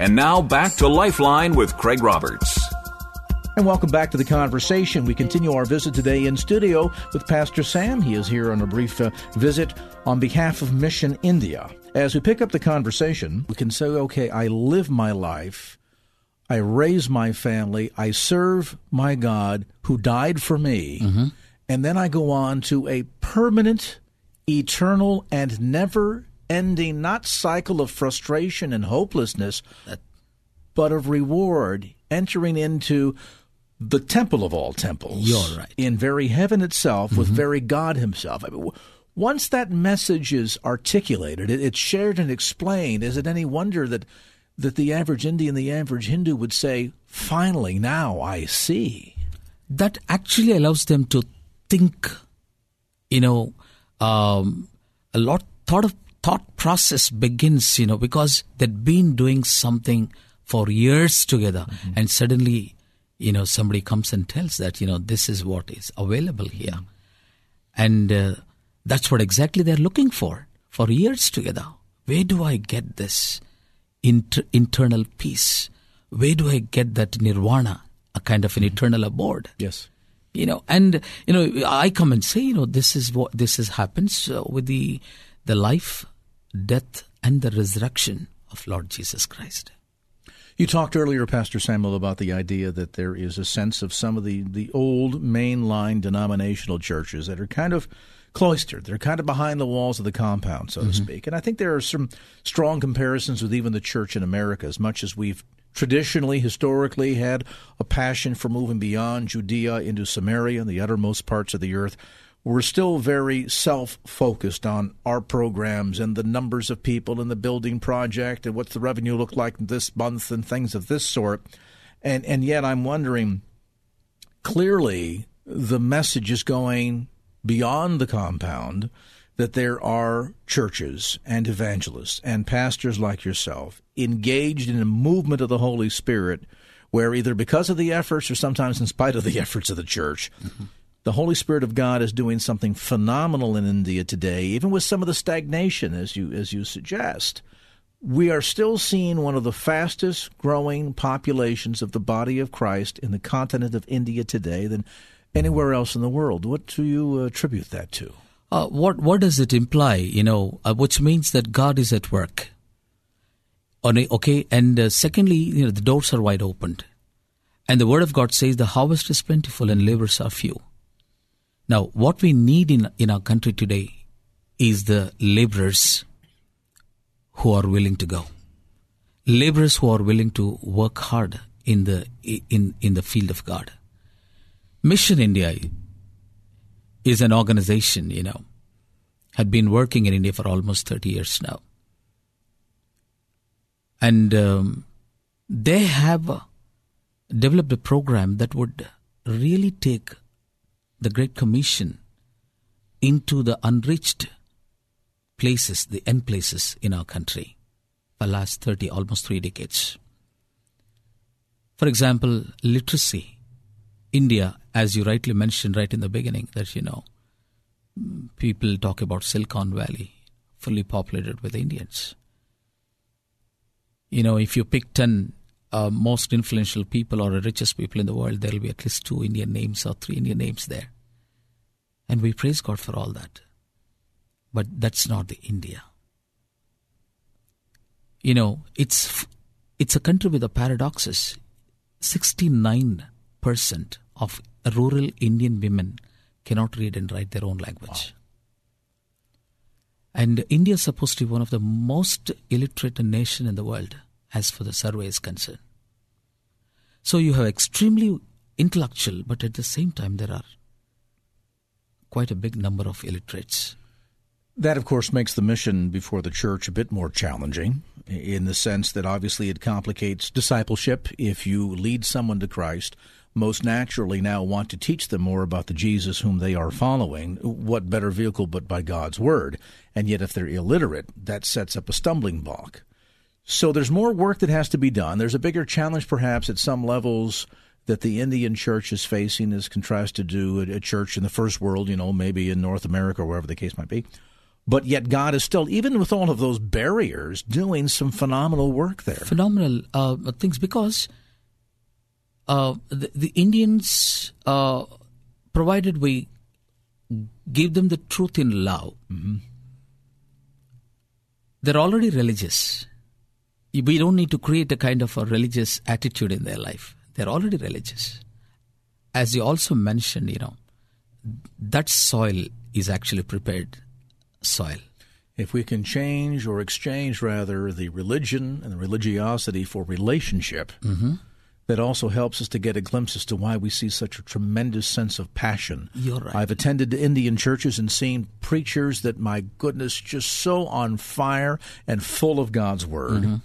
And now back to Lifeline with Craig Roberts. And welcome back to the conversation. We continue our visit today in studio with Pastor Sam. He is here on a brief uh, visit on behalf of Mission India. As we pick up the conversation, we can say, okay, I live my life, I raise my family, I serve my God who died for me, mm-hmm. and then I go on to a permanent, eternal, and never ending not cycle of frustration and hopelessness, but of reward, entering into the temple of all temples. You're right. In very heaven itself, mm-hmm. with very God Himself. I mean, once that message is articulated, it, it's shared and explained, is it any wonder that that the average Indian, the average Hindu would say, "Finally, now I see." That actually allows them to think, you know, um, a lot thought of thought process begins, you know, because they'd been doing something for years together, mm-hmm. and suddenly, you know, somebody comes and tells that, you know, this is what is available here, mm-hmm. and uh, that's what exactly they're looking for for years together. Where do I get this inter- internal peace? Where do I get that nirvana, a kind of an mm-hmm. eternal abode? Yes you know and you know i come and say you know this is what this is happens uh, with the the life death, and the resurrection of Lord Jesus Christ. You talked earlier, Pastor Samuel, about the idea that there is a sense of some of the, the old mainline denominational churches that are kind of cloistered. They're kind of behind the walls of the compound, so mm-hmm. to speak. And I think there are some strong comparisons with even the church in America, as much as we've traditionally, historically, had a passion for moving beyond Judea into Samaria and the uttermost parts of the earth we're still very self focused on our programs and the numbers of people in the building project and what's the revenue look like this month and things of this sort. And and yet I'm wondering clearly the message is going beyond the compound that there are churches and evangelists and pastors like yourself engaged in a movement of the Holy Spirit where either because of the efforts or sometimes in spite of the efforts of the church, mm-hmm the Holy Spirit of God is doing something phenomenal in India today, even with some of the stagnation, as you as you suggest. We are still seeing one of the fastest growing populations of the body of Christ in the continent of India today than anywhere else in the world. What do you attribute that to? Uh, what what does it imply? You know, uh, which means that God is at work. Okay, and uh, secondly, you know, the doors are wide opened, and the Word of God says the harvest is plentiful and labors are few. Now, what we need in, in our country today is the laborers who are willing to go. Laborers who are willing to work hard in the in, in the field of God. Mission India is an organization, you know, had been working in India for almost 30 years now. And um, they have developed a program that would really take the Great Commission into the unreached places, the end places in our country for the last 30, almost three decades. For example, literacy. India, as you rightly mentioned right in the beginning, that you know, people talk about Silicon Valley, fully populated with Indians. You know, if you pick 10 uh, most influential people or the richest people in the world, there will be at least two Indian names or three Indian names there. And we praise God for all that. But that's not the India. You know, it's it's a country with a paradoxes. 69% of rural Indian women cannot read and write their own language. Wow. And India is supposed to be one of the most illiterate nation in the world as for the survey is concerned. So you have extremely intellectual, but at the same time there are quite a big number of illiterates. That, of course, makes the mission before the church a bit more challenging in the sense that obviously it complicates discipleship. If you lead someone to Christ, most naturally now want to teach them more about the Jesus whom they are following. What better vehicle but by God's Word? And yet, if they're illiterate, that sets up a stumbling block. So there's more work that has to be done. There's a bigger challenge, perhaps, at some levels that the Indian church is facing as contrasted to a, church in the first world, you know, maybe in North America or wherever the case might be. But yet, God is still, even with all of those barriers, doing some phenomenal work there. Phenomenal uh, things because uh, the, the, Indians, uh, provided we give them the truth in love, mm-hmm. they're already religious. We don't need to create a kind of a religious attitude in their life. They're already religious. As you also mentioned, you know, that soil is actually prepared soil. If we can change or exchange, rather, the religion and the religiosity for relationship, mm-hmm. that also helps us to get a glimpse as to why we see such a tremendous sense of passion. You're right. I've attended Indian churches and seen preachers that, my goodness, just so on fire and full of God's word. Mm-hmm.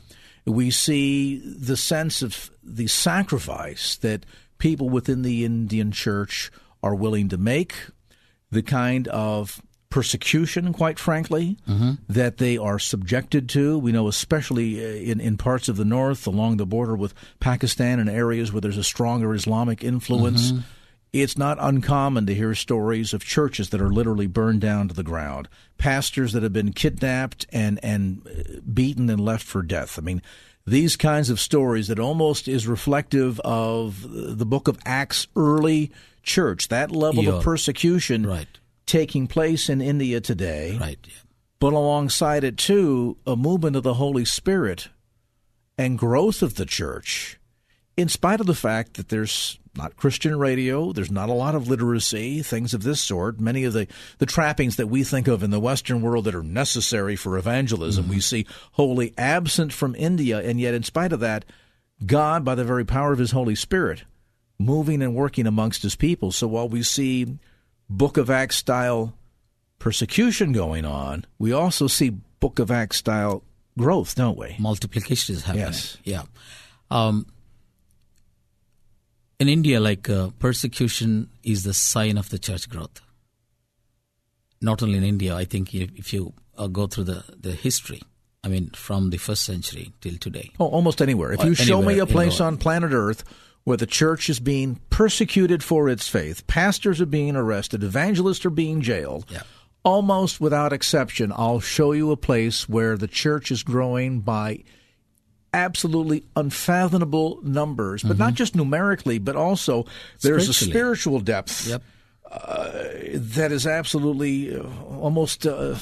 We see the sense of the sacrifice that people within the Indian church are willing to make, the kind of persecution, quite frankly, mm-hmm. that they are subjected to. We know, especially uh, in, in parts of the north, along the border with Pakistan and areas where there's a stronger Islamic influence. Mm-hmm. It's not uncommon to hear stories of churches that are literally burned down to the ground, pastors that have been kidnapped and, and uh, beaten and left for death. I mean, these kinds of stories that almost is reflective of the book of Acts early church, that level yeah. of persecution. Right taking place in India today. Right. Yeah. But alongside it, too, a movement of the Holy Spirit and growth of the church, in spite of the fact that there's not Christian radio, there's not a lot of literacy, things of this sort. Many of the, the trappings that we think of in the Western world that are necessary for evangelism, mm-hmm. we see wholly absent from India. And yet, in spite of that, God, by the very power of His Holy Spirit, moving and working amongst His people. So while we see Book of Acts style persecution going on, we also see Book of Acts style growth, don't we? Multiplication is happening. Yes. Yeah. Um, in India, like uh, persecution is the sign of the church growth. Not only in India, I think if, if you uh, go through the, the history, I mean, from the first century till today. Oh, almost anywhere. If you uh, show me a place on planet Earth where the church is being persecuted for its faith, pastors are being arrested, evangelists are being jailed. Yeah. Almost without exception, I'll show you a place where the church is growing by absolutely unfathomable numbers, but mm-hmm. not just numerically, but also there's a spiritual depth yep. uh, that is absolutely uh, almost uh,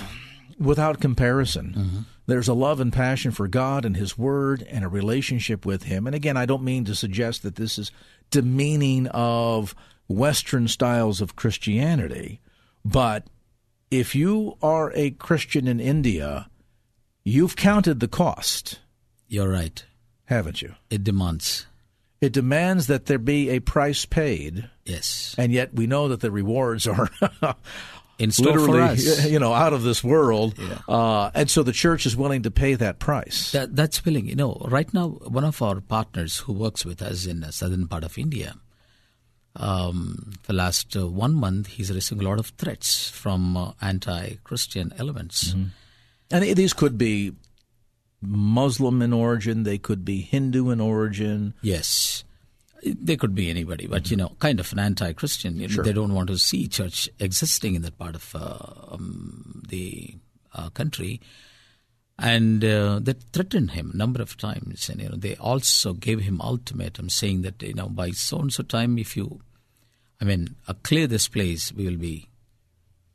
without comparison. Mm-hmm. There's a love and passion for God and His Word and a relationship with Him. And again, I don't mean to suggest that this is demeaning of Western styles of Christianity, but if you are a Christian in India, you've counted the cost. You're right. Haven't you? It demands. It demands that there be a price paid. Yes. And yet we know that the rewards are in store literally, for us. you know, out of this world. Yeah. Uh, and so the church is willing to pay that price. That, that's willing. You know, right now, one of our partners who works with us in the southern part of India, um, the last uh, one month, he's receiving a lot of threats from uh, anti-Christian elements. Mm-hmm. And these could be Muslim in origin. They could be Hindu in origin. Yes they could be anybody, but you know, kind of an anti-Christian. Sure. They don't want to see church existing in that part of uh, um, the uh, country, and uh, they threatened him a number of times. And you know, they also gave him ultimatum, saying that you know, by so and so time, if you, I mean, uh, clear this place, we will be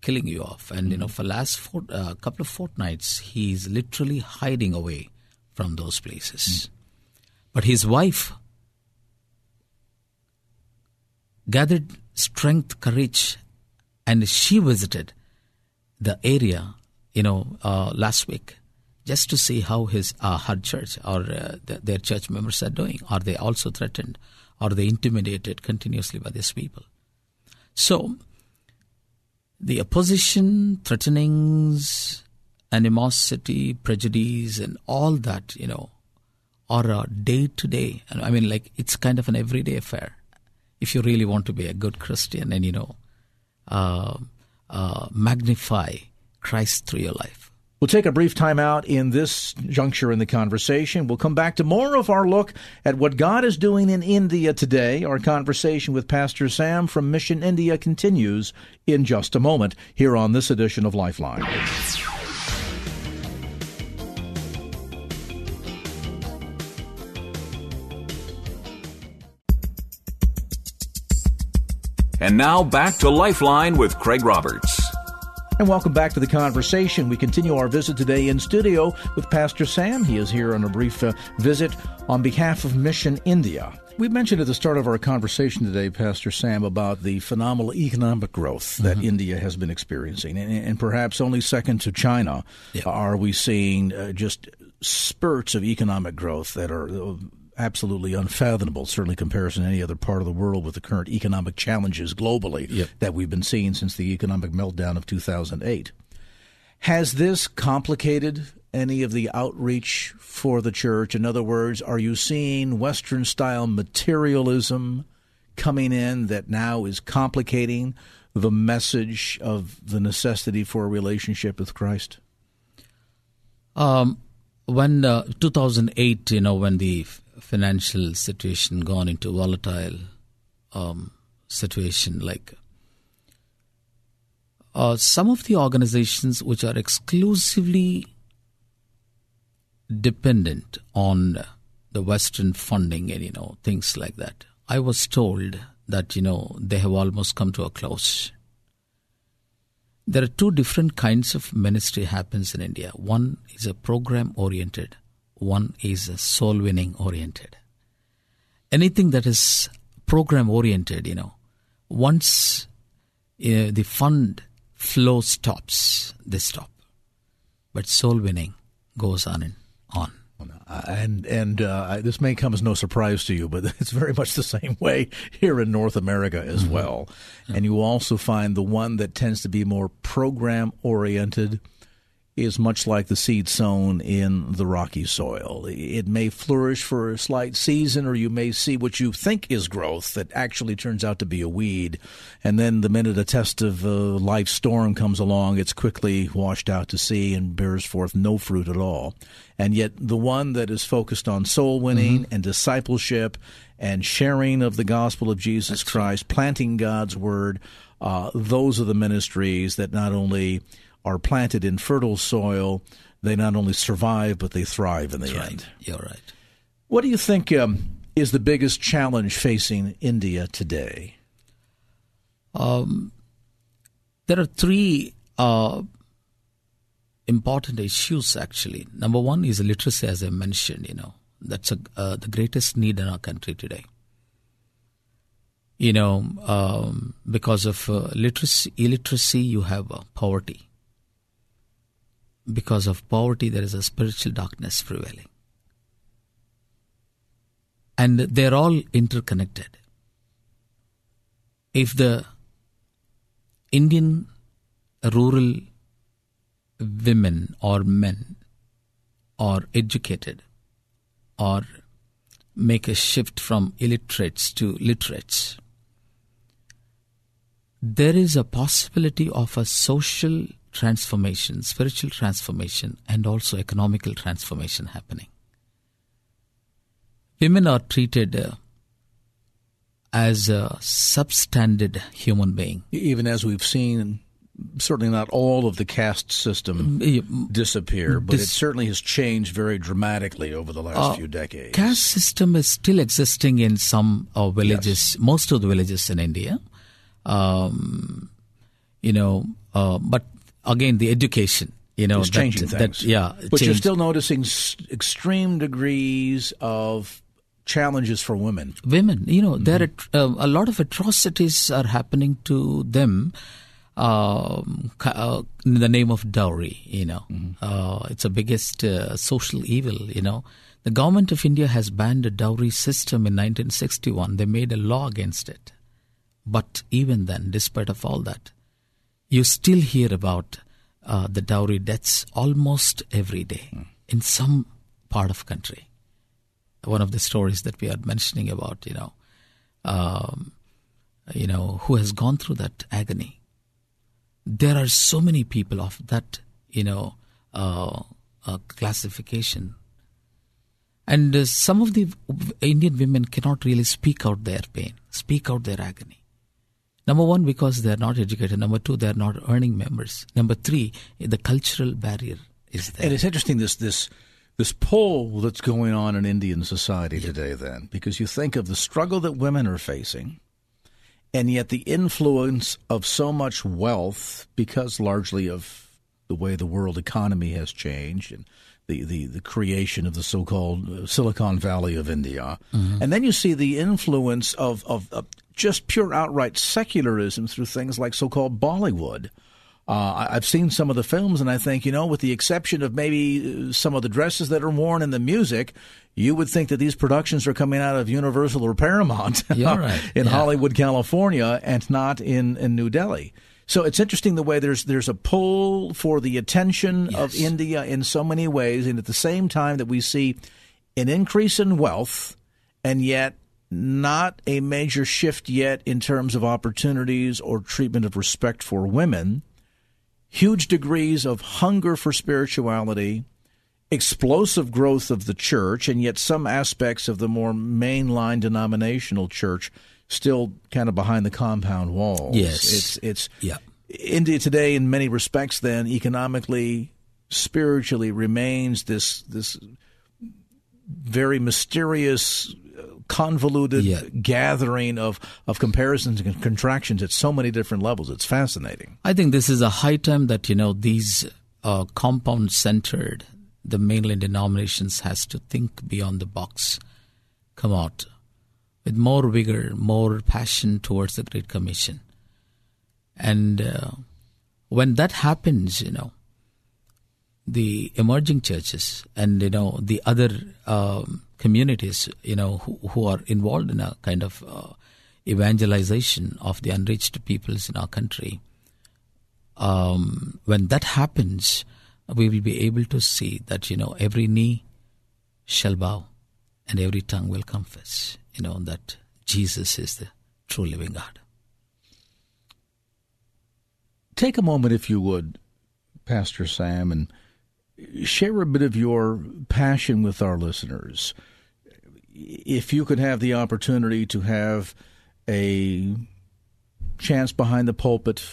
killing you off. And mm-hmm. you know, for last four, uh, couple of fortnights, he's literally hiding away from those places. Mm-hmm. But his wife gathered strength, courage, and she visited the area, you know, uh, last week just to see how his uh, her church or uh, the, their church members are doing. Are they also threatened? Are they intimidated continuously by these people? So the opposition, threatenings, animosity, prejudice, and all that, you know, are a day to day. I mean, like, it's kind of an everyday affair if you really want to be a good Christian and, you know, uh, uh, magnify Christ through your life. We'll take a brief time out in this juncture in the conversation. We'll come back to more of our look at what God is doing in India today. Our conversation with Pastor Sam from Mission India continues in just a moment here on this edition of Lifeline. And now back to Lifeline with Craig Roberts. And welcome back to the conversation. We continue our visit today in studio with Pastor Sam. He is here on a brief uh, visit on behalf of Mission India. We mentioned at the start of our conversation today, Pastor Sam, about the phenomenal economic growth that mm-hmm. India has been experiencing. And, and, perhaps only second to China yeah. are we seeing uh, just spurts of economic growth that are uh, absolutely unfathomable, certainly comparison to any other part of the world with the current economic challenges globally yep. that we've been seeing since the economic meltdown of 2008. Has this complicated any of the outreach for the church? In other words, are you seeing Western style materialism coming in that now is complicating the message of the necessity for a relationship with Christ? Um, when uh, 2008, you know, when the financial situation gone into volatile um, situation like uh, some of the organizations which are exclusively dependent on the western funding and you know things like that. I was told that you know they have almost come to a close. There are two different kinds of ministry happens in india. One is a program oriented one is soul winning oriented. Anything that is program oriented, you know, once uh, the fund flow stops, they stop. But soul winning goes on and on. And and uh, this may come as no surprise to you, but it's very much the same way here in North America as mm-hmm. well. And you also find the one that tends to be more program oriented is much like the seed sown in the rocky soil. It may flourish for a slight season, or you may see what you think is growth that actually turns out to be a weed. And then the minute a test of a life storm comes along, it's quickly washed out to sea and bears forth no fruit at all. And yet, the one that is focused on soul winning mm-hmm. and discipleship and sharing of the gospel of Jesus That's Christ, true. planting God's word, uh, those are the ministries that not only are planted in fertile soil, they not only survive but they thrive in the That's end. Right. You're right. What do you think um, is the biggest challenge facing India today? Um, there are three uh, important issues actually. Number one is literacy, as I mentioned. You know, that's a, uh, the greatest need in our country today. You know, um, because of uh, literacy, illiteracy, you have uh, poverty because of poverty, there is a spiritual darkness prevailing. And they're all interconnected. If the Indian rural women or men are educated or make a shift from illiterates to literates, there is a possibility of a social transformation, spiritual transformation, and also economical transformation happening. Women are treated uh, as a substandard human being. Even as we've seen, certainly not all of the caste system mm, disappear, but Dis- it certainly has changed very dramatically over the last uh, few decades. Caste system is still existing in some uh, villages, yes. most of the villages in India. Um, you know, uh, but again the education you know it's changing that, things. That, yeah, but you're still noticing extreme degrees of challenges for women. Women, you know, mm-hmm. there are uh, a lot of atrocities are happening to them. Um, uh, in the name of dowry, you know, mm-hmm. uh, it's the biggest uh, social evil. You know, the government of India has banned a dowry system in 1961. They made a law against it, but even then, despite of all that, you still hear about uh, the dowry deaths almost every day mm. in some part of country. One of the stories that we are mentioning about, you know, um, you know, who has gone through that agony. There are so many people of that, you know, uh, uh, classification. And uh, some of the Indian women cannot really speak out their pain, speak out their agony. Number one, because they are not educated. Number two, they are not earning members. Number three, the cultural barrier is there. And it's interesting this this this pull that's going on in Indian society yeah. today. Then, because you think of the struggle that women are facing, and yet the influence of so much wealth, because largely of the way the world economy has changed and the, the, the creation of the so-called uh, Silicon Valley of India. Mm-hmm. And then you see the influence of, of, of, just pure outright secularism through things like so-called Bollywood. Uh, I've seen some of the films, and I think, you know, with the exception of maybe uh, some of the dresses that are worn and the music, you would think that these productions are coming out of Universal or Paramount right. in yeah. Hollywood, California, and not in, in New Delhi. So it's interesting the way there's there's a pull for the attention yes. of India in so many ways, and at the same time that we see an increase in wealth, and yet not a major shift yet in terms of opportunities or treatment of respect for women. Huge degrees of hunger for spirituality, explosive growth of the church, and yet some aspects of the more mainline denominational church still kind of behind the compound walls. Yes, it's it's yeah. India today, in many respects, then economically, spiritually, remains this this very mysterious, convoluted yeah. gathering of of comparisons and contractions at so many different levels. It's fascinating. I think this is a high time that you know these uh, compound centered the mainland denominations has to think beyond the box, come out with more vigor, more passion towards the Great Commission. And uh, when that happens, you know, the emerging churches and you know the other um, communities, you know, who, who, are involved in a kind of uh, evangelization of the unreached peoples in our country. Um, when that happens, we will be able to see that you know every knee shall bow and every tongue will confess you know, that Jesus is the true living God. Take a moment, if you would, Pastor Sam, and share a bit of your passion with our listeners. If you could have the opportunity to have a chance behind the pulpit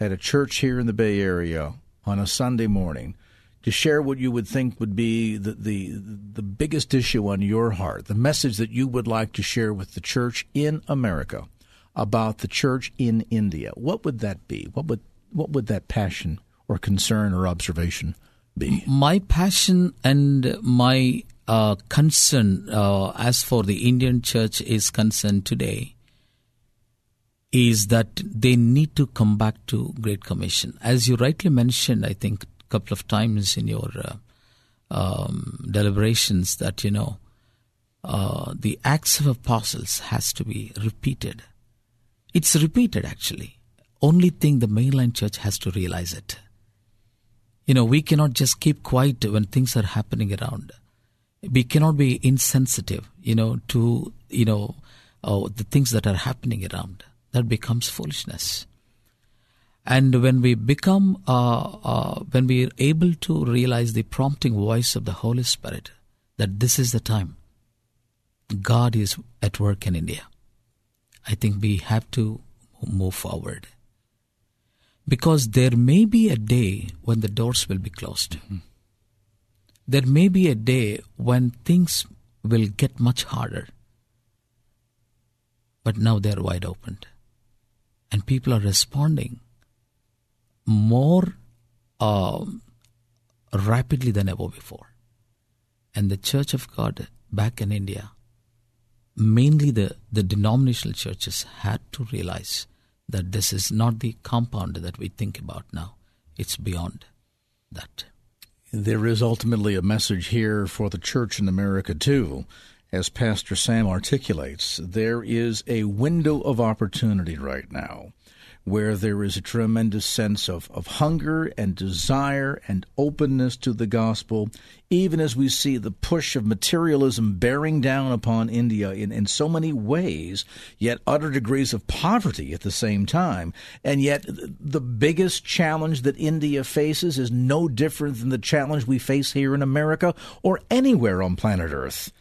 at a church here in the Bay Area on a Sunday morning to share what you would think would be the, the the biggest issue on your heart, the message that you would like to share with the church in America about the church in India. What would that be? What would what would that passion or concern or observation be? My passion and my uh, concern, uh, as for the Indian church is concerned today, is that they need to come back to Great Commission. As you rightly mentioned, I think a couple of times in your uh, um, deliberations that you know uh, the acts of apostles has to be repeated. It's repeated actually. Only thing the mainline church has to realize it. You know, we cannot just keep quiet when things are happening around. We cannot be insensitive, you know, to you know uh, the things that are happening around. That becomes foolishness. And when we become, uh, uh, when we are able to realize the prompting voice of the Holy Spirit, that this is the time God is at work in India, I think we have to move forward. Because there may be a day when the doors will be closed. Mm-hmm. There may be a day when things will get much harder. But now they are wide open. And people are responding more uh, rapidly than ever before. And the Church of God back in India, mainly the, the denominational churches, had to realize that this is not the compound that we think about now, it's beyond that. There is ultimately a message here for the church in America, too. As Pastor Sam articulates, there is a window of opportunity right now where there is a tremendous sense of, of hunger and desire and openness to the gospel, even as we see the push of materialism bearing down upon India in, in so many ways, yet utter degrees of poverty at the same time. And yet, the biggest challenge that India faces is no different than the challenge we face here in America or anywhere on planet Earth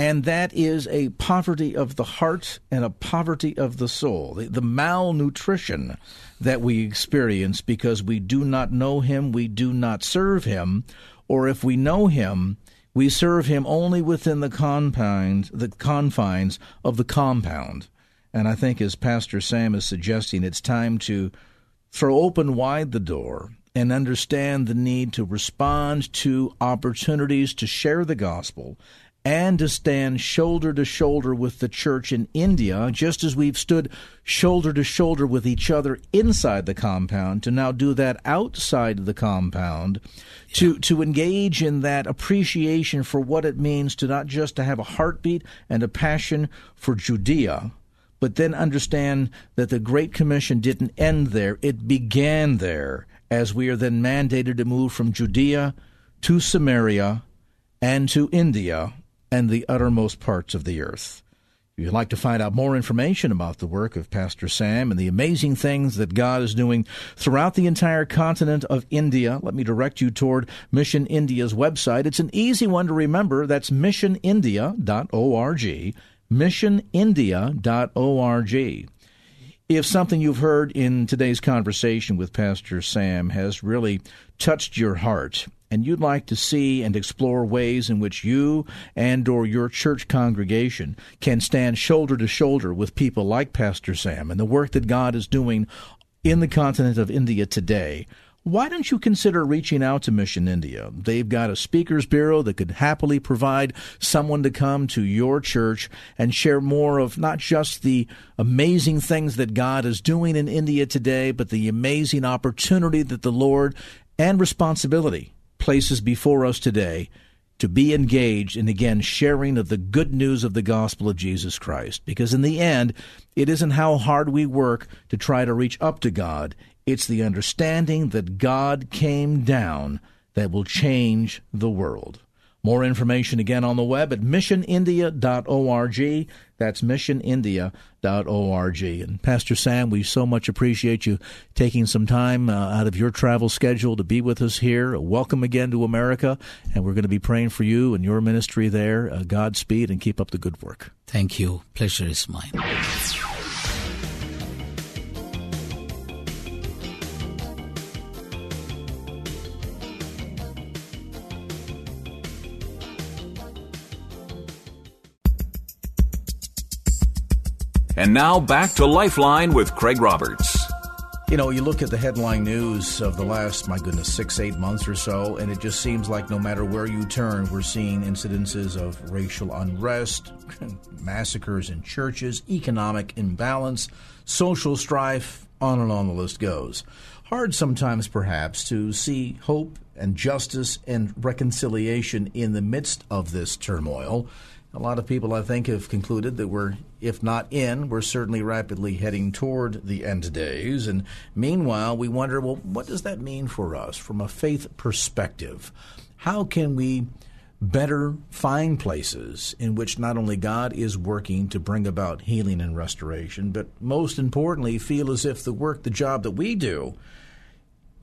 and that is a poverty of the heart and a poverty of the soul, the, the, malnutrition that we experience because we do not know Him, we do not serve Him, or if we know Him, we serve Him only within the confines, the confines of the compound. And I think, as Pastor Sam is suggesting, it's time to throw open wide the door and understand the need to respond to opportunities to share the gospel and to stand shoulder to shoulder with the church in India, just as we've stood shoulder to shoulder with each other inside the compound, to now do that outside the compound, to, to engage in that appreciation for what it means to not just to have a heartbeat and a passion for Judea, but then understand that the Great Commission didn't end there. It began there as we are then mandated to move from Judea to Samaria and to India and the uttermost parts of the earth. If you'd like to find out more information about the work of Pastor Sam and the amazing things that God is doing throughout the entire continent of India, let me direct you toward Mission India's website. It's an easy one to remember. That's missionindia.org. Missionindia.org. If something you've heard in today's conversation with Pastor Sam has really touched your heart, and you'd like to see and explore ways in which you and or your church congregation can stand shoulder to shoulder with people like Pastor Sam and the work that God is doing in the continent of India today, why don't you consider reaching out to Mission India? They've got a speakers bureau that could happily provide someone to come to your church and share more of not just the amazing things that God is doing in India today, but the amazing opportunity that the Lord and responsibility places before us today to be engaged in again sharing of the good news of the gospel of Jesus Christ. Because in the end, it isn't how hard we work to try to reach up to God, it's the understanding that God came down that will change the world. More information again on the web at missionindia.org. That's missionindia.org. And Pastor Sam, we so much appreciate you taking some time uh, out of your travel schedule to be with us here. Welcome again to America, and we're going to be praying for you and your ministry there. Uh, Godspeed and keep up the good work. Thank you. Pleasure is mine. And now back to Lifeline with Craig Roberts. You know, you look at the headline news of the last, my goodness, six, eight months or so, and it just seems like no matter where you turn, we're seeing incidences of racial unrest, massacres in churches, economic imbalance, social strife, on and on the list goes. Hard sometimes, perhaps, to see hope and justice and reconciliation in the midst of this turmoil. A lot of people, I think, have concluded that we're, if not in, we're certainly rapidly heading toward the end days. And meanwhile, we wonder, well, what does that mean for us from a faith perspective? How can we better find places in which not only God is working to bring about healing and restoration, but most importantly, feel as if the work, the job that we do,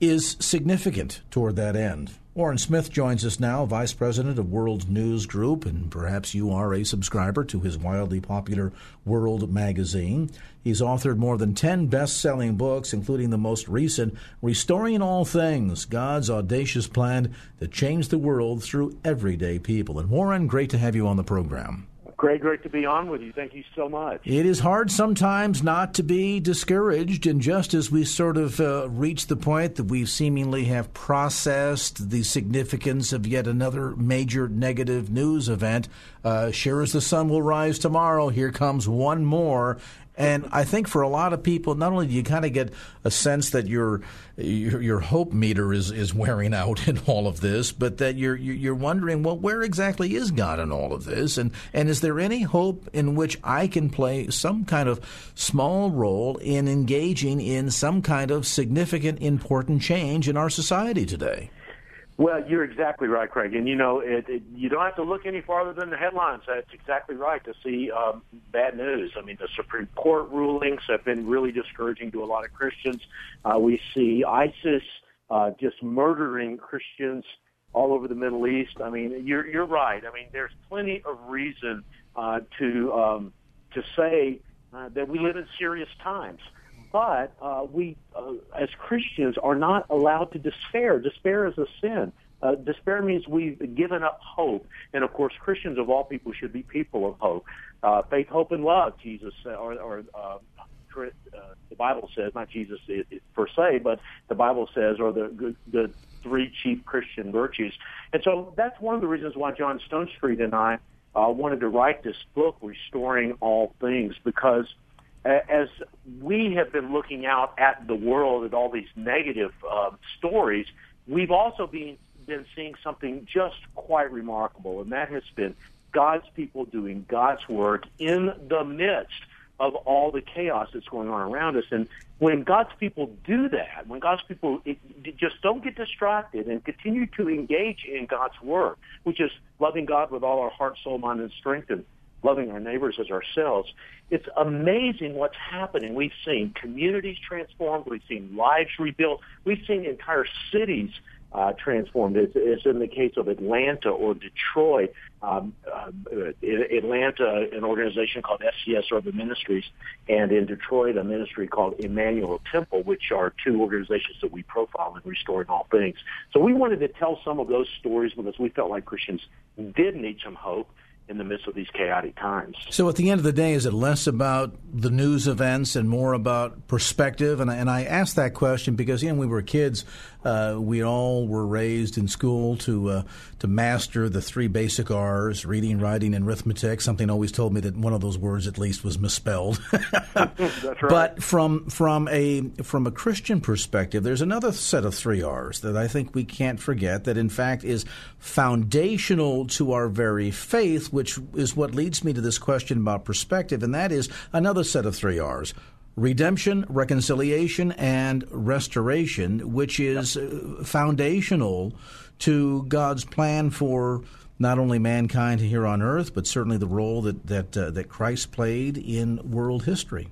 is significant toward that end? Warren Smith joins us now, Vice President of World News Group, and perhaps you are a subscriber to his wildly popular World magazine. He's authored more than 10 best selling books, including the most recent, Restoring All Things God's Audacious Plan to Change the World Through Everyday People. And Warren, great to have you on the program. Great, great to be on with you. Thank you so much. It is hard sometimes not to be discouraged, and just as we sort of uh, reach the point that we seemingly have processed the significance of yet another major negative news event, uh, sure as the sun will rise tomorrow, here comes one more And I think for a lot of people, not only do you kind of get a sense that your your, your hope meter is, is wearing out in all of this, but that you're you're wondering, well, where exactly is God in all of this, and and is there any hope in which I can play some kind of small role in engaging in some kind of significant, important change in our society today? Well, you're exactly right, Craig. And you know, it, it, you don't have to look any farther than the headlines. That's exactly right to see um, bad news. I mean, the Supreme Court rulings have been really discouraging to a lot of Christians. Uh, we see ISIS uh, just murdering Christians all over the Middle East. I mean, you're you're right. I mean, there's plenty of reason uh, to um, to say uh, that we live in serious times but uh, we, uh, as Christians, are not allowed to despair. Despair is a sin. Uh, despair means we've given up hope, and of course, Christians of all people should be people of hope. Uh, faith, hope, and love. Jesus, or, or uh, the Bible says, not Jesus per se, but the Bible says, or the the three chief Christian virtues. And so that's one of the reasons why John Stonestreet and I uh, wanted to write this book, Restoring All Things, because as we have been looking out at the world at all these negative uh, stories, we've also been been seeing something just quite remarkable, and that has been God's people doing God's work in the midst of all the chaos that's going on around us. And when God's people do that, when God's people it, just don't get distracted and continue to engage in God's work, which is loving God with all our heart, soul, mind, and strength, and loving our neighbors as ourselves. It's amazing what's happening. We've seen communities transformed. We've seen lives rebuilt. We've seen entire cities uh, transformed. As, as in the case of Atlanta or Detroit, um, uh, Atlanta, an organization called FCS Urban Ministries, and in Detroit, a ministry called Emmanuel Temple, which are two organizations that we profile in Restoring All Things. So we wanted to tell some of those stories because we felt like Christians did need some hope in the midst of these chaotic times. So, at the end of the day, is it less about the news events and more about perspective? And I, and I asked that question because, you know, when we were kids, uh, we all were raised in school to uh, to master the three basic R's: reading, writing, and arithmetic. Something always told me that one of those words, at least, was misspelled. Right. But from from a from a Christian perspective, there's another set of three R's that I think we can't forget. That, in fact, is foundational to our very faith which is what leads me to this question about perspective, and that is another set of three R's redemption, reconciliation, and restoration, which is uh, foundational to God's plan for not only mankind here on earth, but certainly the role that that uh, that Christ played in world history.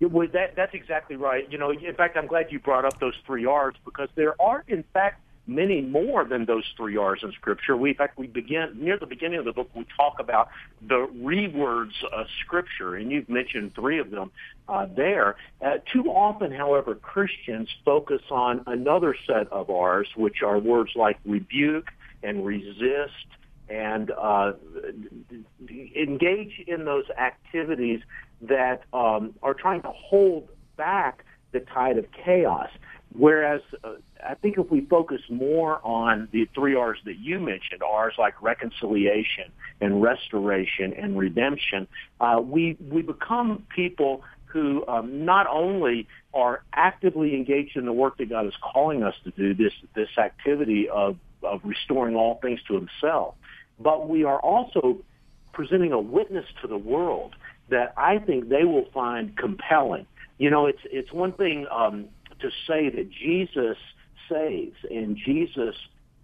well, that, that's exactly right. You know, in fact, I'm glad you brought up those three R's because there are, in fact, many more than those three R's in Scripture. We, in fact, we begin near the beginning of the book. We talk about the rewords of Scripture, and you've mentioned three of them uh, there. Uh, too often, however, Christians focus on another set of R's, which are words like rebuke and resist and uh, engage in those activities that um, are trying to hold back the tide of chaos. Whereas uh, I think if we focus more on the three R's that you mentioned, R's like reconciliation and restoration and redemption, uh, we we become people who um, not only are actively engaged in the work that God is calling us to do, this this activity of of restoring all things to Himself, but we are also presenting a witness to the world that I think they will find compelling. You know, it's it's one thing um, to say that Jesus saves and Jesus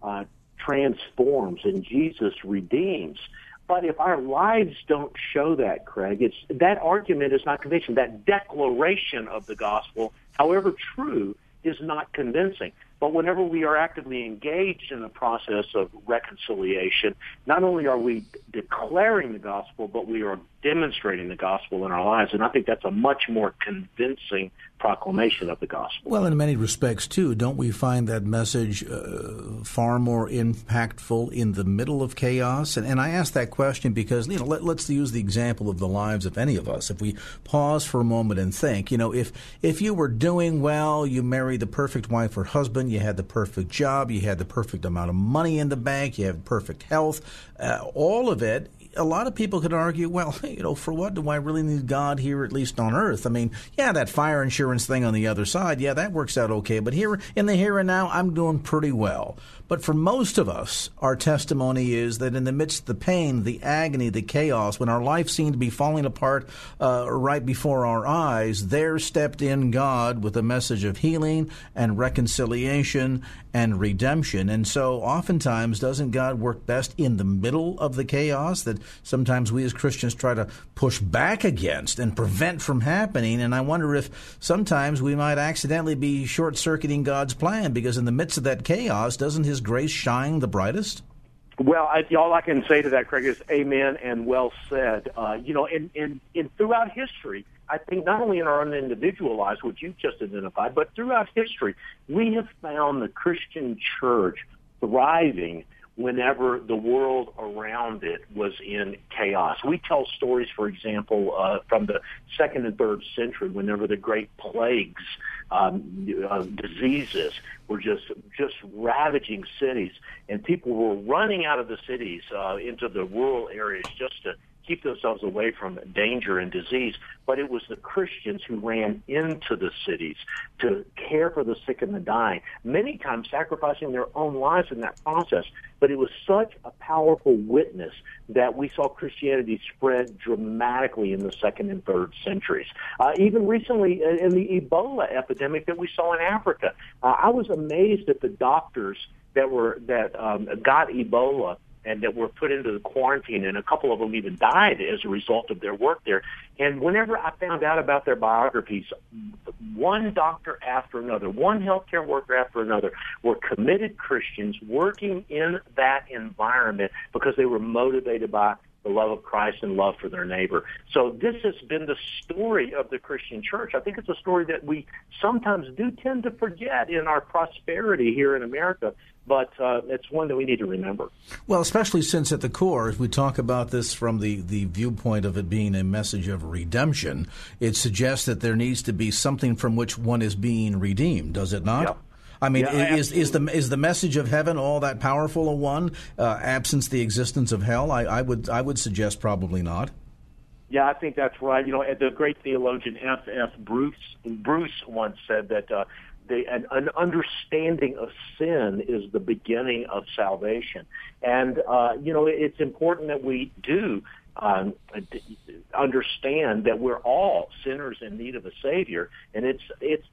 uh, transforms and Jesus redeems. But if our lives don't show that, Craig, it's that argument is not convincing. That declaration of the gospel, however true, is not convincing. But whenever we are actively engaged in the process of reconciliation, not only are we declaring the gospel, but we are demonstrating the gospel in our lives. And I think that's a much more convincing proclamation of the gospel. Well, in many respects, too, don't we find that message uh, far more impactful in the middle of chaos? And, and I ask that question because, you know, let, us use the example of the lives of any of us. If we pause for a moment and think, you know, if, if you were doing well, you married the perfect wife or husband, you had the perfect job, you had the perfect amount of money in the bank, you have perfect health, uh, all of it a lot of people could argue, well, you know, for what do I really need God here, at least on earth? I mean, yeah, that fire insurance thing on the other side, yeah, that works out okay. But here in the here and now, I'm doing pretty well. But for most of us, our testimony is that in the midst of the pain, the agony, the chaos, when our life seemed to be falling apart uh, right before our eyes, there stepped in God with a message of healing and reconciliation and redemption. And so, oftentimes, doesn't God work best in the middle of the chaos that sometimes we as Christians try to push back against and prevent from happening? And I wonder if sometimes we might accidentally be short circuiting God's plan because in the midst of that chaos, doesn't His grace shine the brightest? Well, I, all I can say to that, Craig, is amen and well said. Uh, you know, and, in, in throughout history, I think not only in our own individual lives, which you've just identified, but throughout history, we have found the Christian church thriving whenever the world around it was in chaos. We tell stories, for example, uh, from the second and third century, whenever the great plagues, um, uh, diseases were just just ravaging cities, and people were running out of the cities uh, into the rural areas just to keep themselves away from danger and disease. But it was the Christians who ran into the cities to care for the sick and the dying, many times sacrificing their own lives in that process. But it was such a powerful witness that we saw Christianity spread dramatically in the second and third centuries. Uh, even recently uh, in the Ebola epidemic that we saw in Africa, uh, I was amazed at the doctors that were that um, got Ebola and that were put into the quarantine, and a couple of them even died as a result of their work there. And whenever I found out about their biographies, one doctor after another, one healthcare worker after another, were committed Christians working in that environment because they were motivated by the love of Christ and love for their neighbor. So this has been the story of the Christian church. I think it's a story that we sometimes do tend to forget in our prosperity here in America but uh, it's one that we need to remember. Well, especially since at the core, as we talk about this from the, the viewpoint of it being a message of redemption, it suggests that there needs to be something from which one is being redeemed, does it not? I mean, yeah, is is the is the message of heaven all that powerful a one? Uh, absence the existence of hell? I, I would I would suggest probably not. Yeah, I think that's right. You know, the great theologian F. F. Bruce Bruce once said that uh, the, an, an, understanding of sin is the beginning of salvation. And, uh, you know, it's important that we do um, understand that we're all sinners in need of a Savior. And it's, it's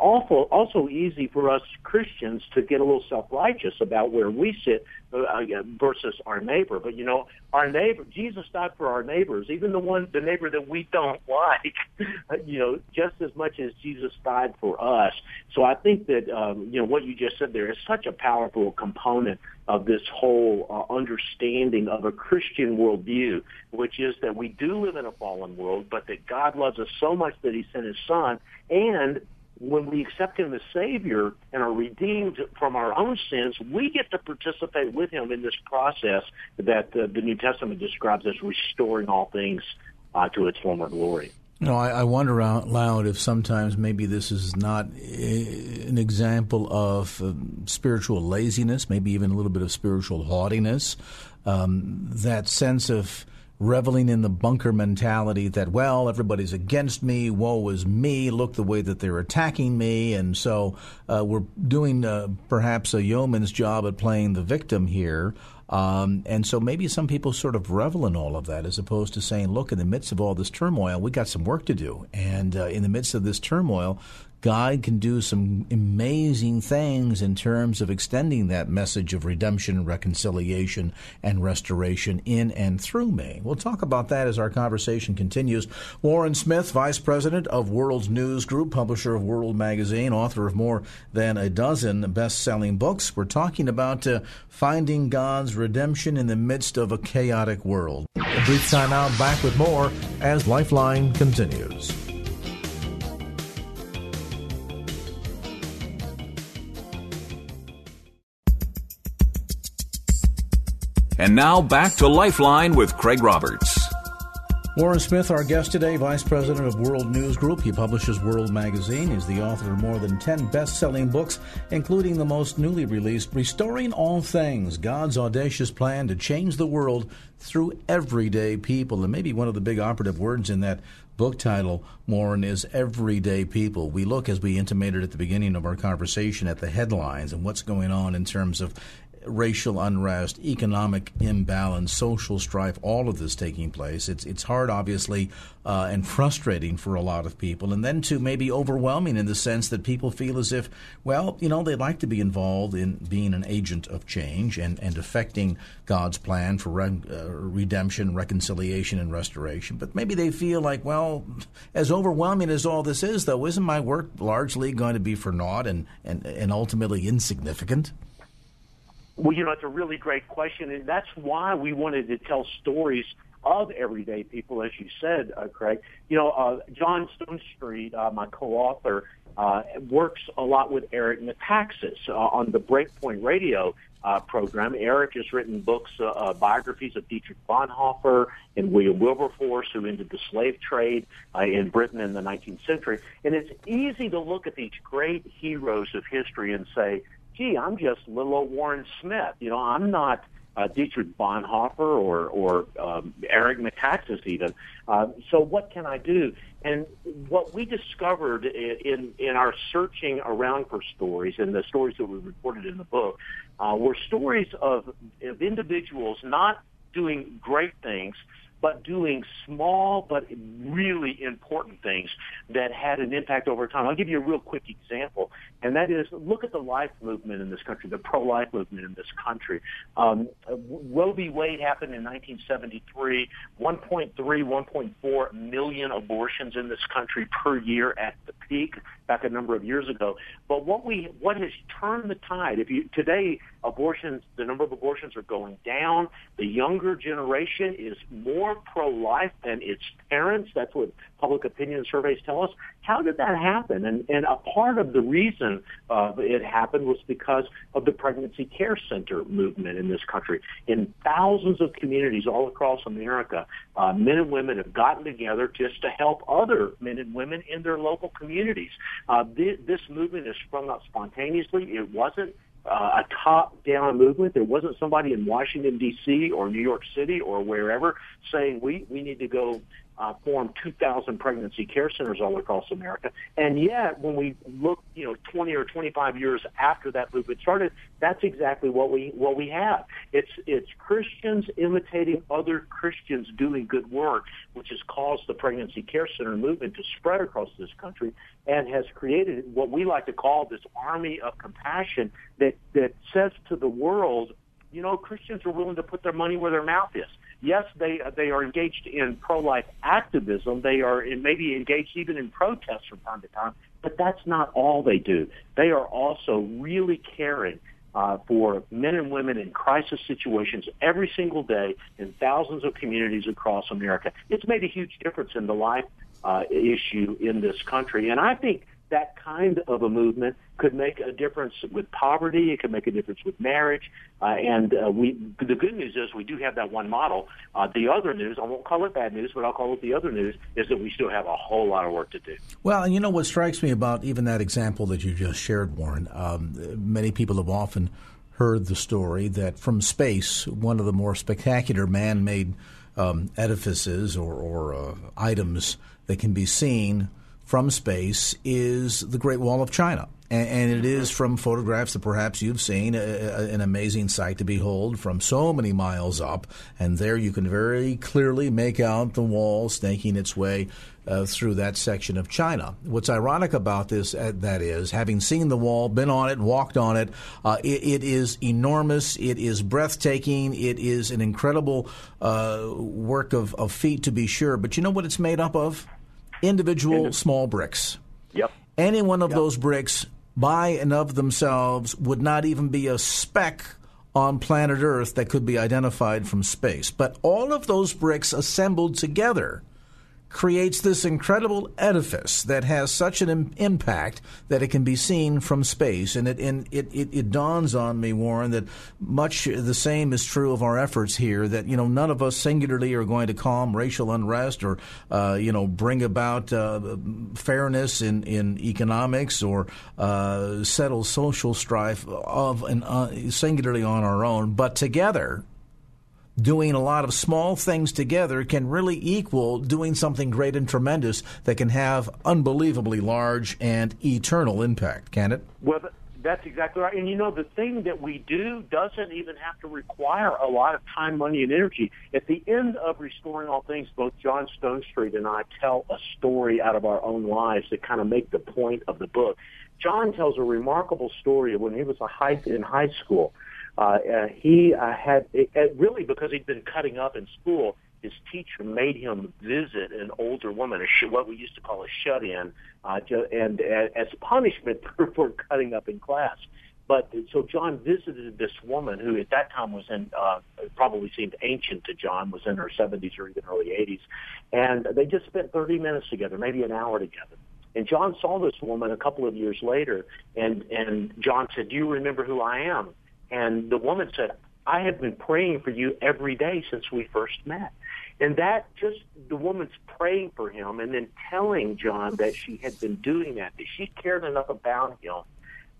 awful, also easy for us Christians to get a little self-righteous about where we sit uh, versus our neighbor. But you know, our neighbor, Jesus died for our neighbors, even the one, the neighbor that we don't like. you know, just as much as Jesus died for us. So I think that um, you know what you just said there is such a powerful component of this whole uh, understanding of a Christian worldview, which is that we do live in a fallen world, but that God loves us so much that He sent His Son, and when we accept him as Savior and are redeemed from our own sins, we get to participate with him in this process that uh, the New Testament describes as restoring all things uh, to its former glory. Know, I, I, wonder out loud if sometimes maybe this is not an example of uh, spiritual laziness, maybe even a little bit of spiritual haughtiness. Um, that sense of reveling in the bunker mentality that, well, everybody's against me, woe is me, look the way that they're attacking me. And so uh, we're doing uh, perhaps a yeoman's job at playing the victim here. Um, and so maybe some people sort of revel in all of that as opposed to saying, look, in the midst of all this turmoil, we got some work to do. And uh, in the midst of this turmoil, God can do some amazing things in terms of extending that message of redemption, reconciliation, and restoration in and through me. We'll talk about that as our conversation continues. Warren Smith, Vice President of World News Group, publisher of World Magazine, author of more than a dozen best selling books. We're talking about uh, finding God's redemption in the midst of a chaotic world. A brief time out, back with more as Lifeline continues. And now back to Lifeline with Craig Roberts. Warren Smith, our guest today, Vice President of World News Group. He publishes World Magazine. He's the author of more than 10 best selling books, including the most newly released Restoring All Things God's Audacious Plan to Change the World Through Everyday People. And maybe one of the big operative words in that book title, Warren, is Everyday People. We look, as we intimated at the beginning of our conversation, at the headlines and what's going on in terms of racial unrest, economic imbalance, social strife, all of this taking place. It's it's hard, obviously, uh, and frustrating for a lot of people, and then to maybe overwhelming in the sense that people feel as if, well, you know, they'd like to be involved in being an agent of change and and affecting God's plan for re- uh, redemption, reconciliation, and restoration. But maybe they feel like, well, as overwhelming as all this is, though, isn't my work largely going to be for naught and and, and ultimately insignificant? Well, you know, it's a really great question, and that's why we wanted to tell stories of everyday people, as you said, uh, Craig. You know, uh, John Stonestreet, uh, my co-author, uh, works a lot with Eric Metaxas uh, on the Breakpoint Radio uh, program. Eric has written books, uh, uh, biographies of Dietrich Bonhoeffer and William Wilberforce, who ended the slave trade uh, in Britain in the 19th century. And it's easy to look at these great heroes of history and say, gee, I'm just little old Warren Smith. You know, I'm not uh, Dietrich Bonhoeffer or or um, Eric Metaxas even. Uh, so what can I do? And what we discovered in in our searching around for stories and the stories that we reported in the book uh, were stories of, of individuals not doing great things, but doing small but really important things that had an impact over time. I'll give you a real quick example, and that is look at the life movement in this country, the pro-life movement in this country. Um, Roe v. Wade happened in 1973, 1.3, 1.4 million abortions in this country per year at the peak back a number of years ago. But what we what has turned the tide? If you today abortions, the number of abortions are going down. The younger generation is more pro-life than its parents. That's what public opinion surveys tell us. How did that happen? And, and a part of the reason uh, it happened was because of the pregnancy care center movement in this country. In thousands of communities all across America, uh, men and women have gotten together just to help other men and women in their local communities. Uh, this, this movement has sprung up spontaneously. It wasn't uh, a top-down movement. There wasn't somebody in Washington D.C. or New York City or wherever saying we we need to go uh, formed 2,000 pregnancy care centers all across America. And yet, when we look, you know, 20 or 25 years after that movement started, that's exactly what we what we have. It's it's Christians imitating other Christians doing good work, which has caused the pregnancy care center movement to spread across this country and has created what we like to call this army of compassion that that says to the world, you know, Christians are willing to put their money where their mouth is yes, they they are engaged in pro-life activism. They are in, maybe engaged even in protests from time to time, but that's not all they do. They are also really caring uh, for men and women in crisis situations every single day in thousands of communities across America. It's made a huge difference in the life uh, issue in this country, and I think that kind of a movement could make a difference with poverty. It could make a difference with marriage. Uh, and uh, we, the good news is we do have that one model. Uh, the other news, I won't call it bad news, but I'll call it the other news, is that we still have a whole lot of work to do. Well, and you know what strikes me about even that example that you just shared, Warren. Um, many people have often heard the story that from space, one of the more spectacular man-made um, edifices or, or uh, items that can be seen from space is the Great Wall of China. And, it is from photographs that perhaps you've seen a, a, an amazing sight to behold from so many miles up. And there you can very clearly make out the wall snaking its way uh, through that section of China. What's ironic about this, uh, that is, having seen the wall, been on it, walked on it, uh, it, it is enormous. It is breathtaking. It is an incredible uh, work of, of feat, to be sure. But you know what it's made up of? Individual small bricks. Yep. Any one of yep. those bricks by and of themselves would not even be a speck on planet Earth that could be identified from space. But all of those bricks assembled together creates this incredible edifice that has such an Im- impact that it can be seen from space. And it, and it, it, it dawns on me, Warren, that much the same is true of our efforts here. That you know, none of us singularly are going to calm racial unrest or uh, you know bring about uh, fairness in in economics or uh, settle social strife of uh, singularly on our own, but together doing a lot of small things together can really equal doing something great and tremendous that can have unbelievably large and eternal impact, can it? Well, that's exactly right. And you know, the thing that we do doesn't even have to require a lot of time, money, and energy. At the end of Restoring All Things, both John Stonestreet and I tell a story out of our own lives that kind of make the point of the book. John tells a remarkable story of when he was a high, in high school uh, uh, he uh, had it, it really because he'd been cutting up in school. His teacher made him visit an older woman, a sh- what we used to call a shut-in, uh, and uh, as punishment for, for cutting up in class. But so John visited this woman who at that time was in uh, probably seemed ancient to John, was in her 70s or even early 80s, and they just spent 30 minutes together, maybe an hour together. And John saw this woman a couple of years later, and and John said, "Do you remember who I am?" And the woman said, I have been praying for you every day since we first met. And that just the woman's praying for him and then telling John that she had been doing that, that she cared enough about him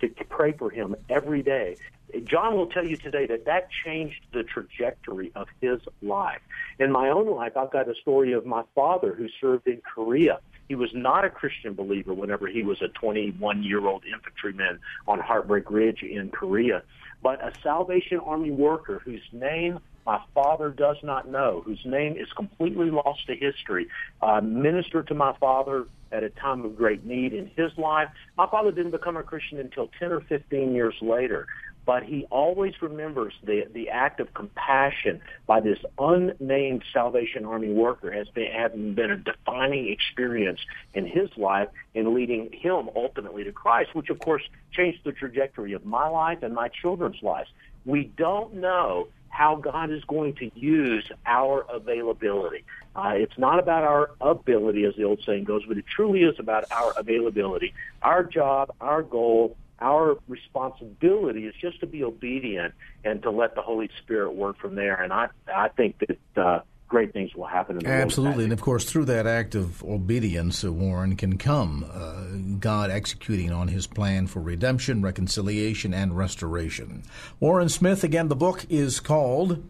to, pray for him every day. John will tell you today that that changed the trajectory of his life. In my own life, I've got a story of my father who served in Korea. He was not a Christian believer whenever he was a 21 year old infantryman on Heartbreak Ridge in Korea but a Salvation Army worker whose name my father does not know, whose name is completely lost to history, uh, ministered to my father at a time of great need in his life. My father didn't become a Christian until 10 or 15 years later but he always remembers the the act of compassion by this unnamed Salvation Army worker has been having been a defining experience in his life and leading him ultimately to Christ, which of course changed the trajectory of my life and my children's lives. We don't know how God is going to use our availability. Uh, it's not about our ability, as the old saying goes, but it truly is about our availability. Our job, our goal, our responsibility is just to be obedient and to let the Holy Spirit work from there. And I, I think that uh, great things will happen. In the Absolutely, and of course, through that act of obedience, uh, Warren can come uh, God executing on His plan for redemption, reconciliation, and restoration. Warren Smith. Again, the book is called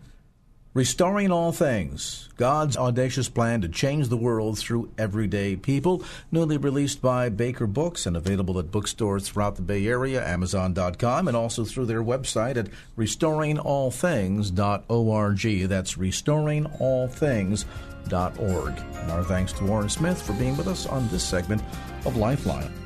Restoring All Things God's Audacious Plan to Change the World Through Everyday People. Newly released by Baker Books and available at bookstores throughout the Bay Area, Amazon.com, and also through their website at restoringallthings.org. That's restoringallthings.org. And our thanks to Warren Smith for being with us on this segment of Lifeline.